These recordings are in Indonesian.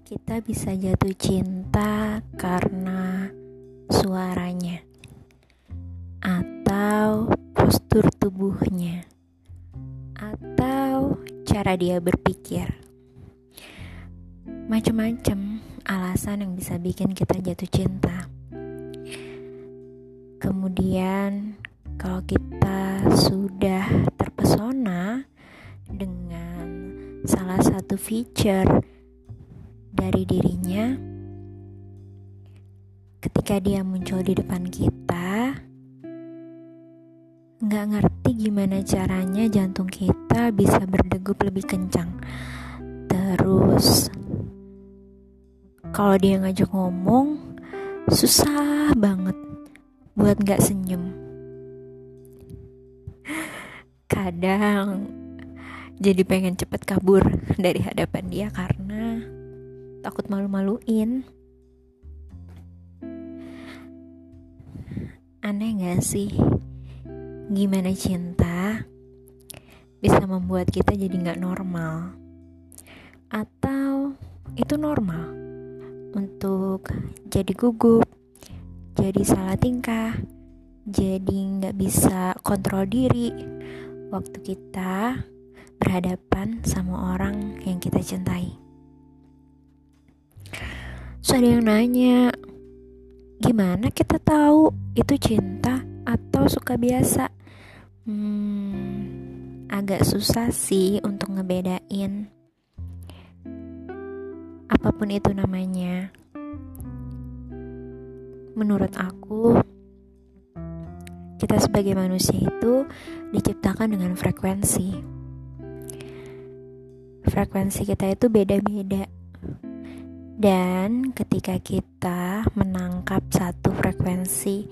kita bisa jatuh cinta karena suaranya atau postur tubuhnya atau cara dia berpikir. Macam-macam alasan yang bisa bikin kita jatuh cinta. Kemudian kalau kita sudah terpesona dengan salah satu feature dari dirinya. Ketika dia muncul di depan kita nggak ngerti gimana caranya jantung kita bisa berdegup lebih kencang. Terus kalau dia ngajak ngomong susah banget buat nggak senyum. Kadang jadi pengen cepet kabur dari hadapan dia karena takut malu-maluin. Aneh gak sih? Gimana cinta bisa membuat kita jadi gak normal? Atau itu normal untuk jadi gugup, jadi salah tingkah, jadi gak bisa kontrol diri waktu kita berhadapan sama orang yang kita cintai. So ada yang nanya, gimana kita tahu itu cinta atau suka biasa? Hmm, agak susah sih untuk ngebedain apa pun itu namanya. Menurut aku, kita sebagai manusia itu diciptakan dengan frekuensi. Frekuensi kita itu beda-beda dan ketika kita menangkap satu frekuensi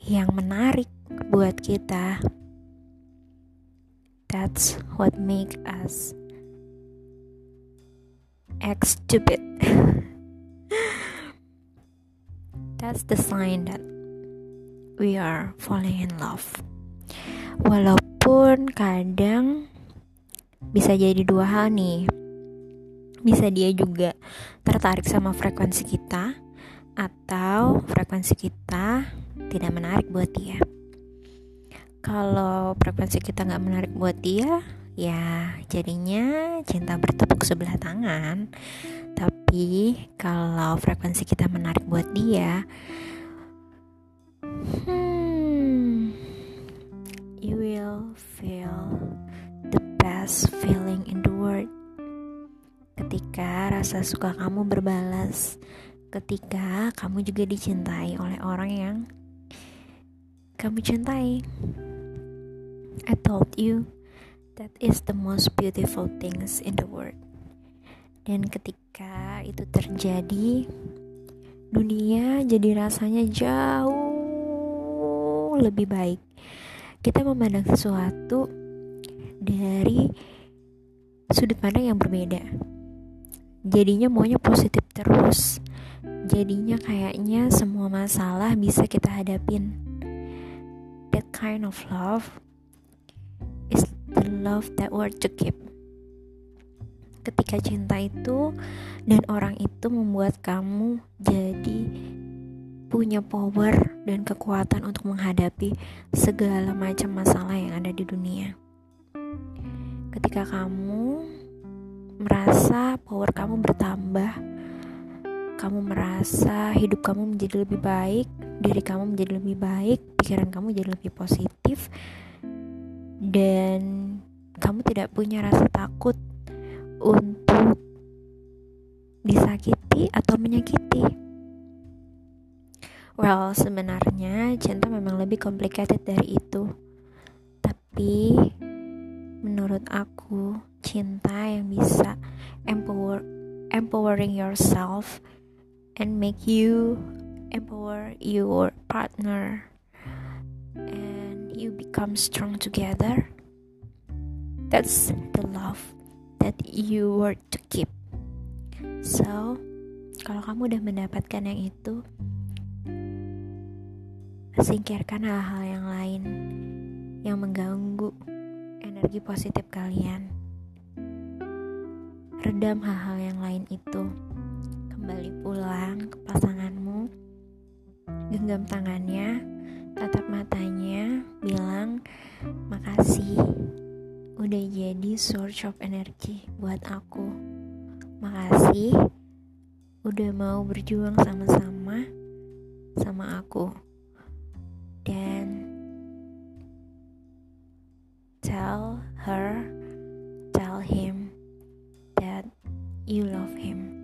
yang menarik buat kita, that's what make us act stupid. that's the sign that we are falling in love. Walaupun kadang bisa jadi dua hal nih bisa dia juga tertarik sama frekuensi kita atau frekuensi kita tidak menarik buat dia. Kalau frekuensi kita nggak menarik buat dia, ya jadinya cinta bertepuk sebelah tangan. Tapi kalau frekuensi kita menarik buat dia, hmm, you will feel the best feeling in the world ketika rasa suka kamu berbalas, ketika kamu juga dicintai oleh orang yang kamu cintai. I told you that is the most beautiful things in the world. Dan ketika itu terjadi, dunia jadi rasanya jauh lebih baik. Kita memandang sesuatu dari sudut pandang yang berbeda jadinya maunya positif terus. Jadinya kayaknya semua masalah bisa kita hadapin. That kind of love is the love that worth to keep. Ketika cinta itu dan orang itu membuat kamu jadi punya power dan kekuatan untuk menghadapi segala macam masalah yang ada di dunia. Ketika kamu merasa power kamu bertambah, kamu merasa hidup kamu menjadi lebih baik, diri kamu menjadi lebih baik, pikiran kamu jadi lebih positif, dan kamu tidak punya rasa takut untuk disakiti atau menyakiti. Well, sebenarnya cinta memang lebih complicated dari itu. Tapi menurut aku cinta yang bisa empower empowering yourself and make you empower your partner and you become strong together that's the love that you worth to keep. So kalau kamu udah mendapatkan yang itu singkirkan hal-hal yang lain yang mengganggu energi positif kalian. Redam hal-hal yang lain itu. Kembali pulang ke pasanganmu. Genggam tangannya tatap matanya bilang makasih. Udah jadi source of energy buat aku. Makasih. Udah mau berjuang sama-sama sama aku tell her tell him that you love him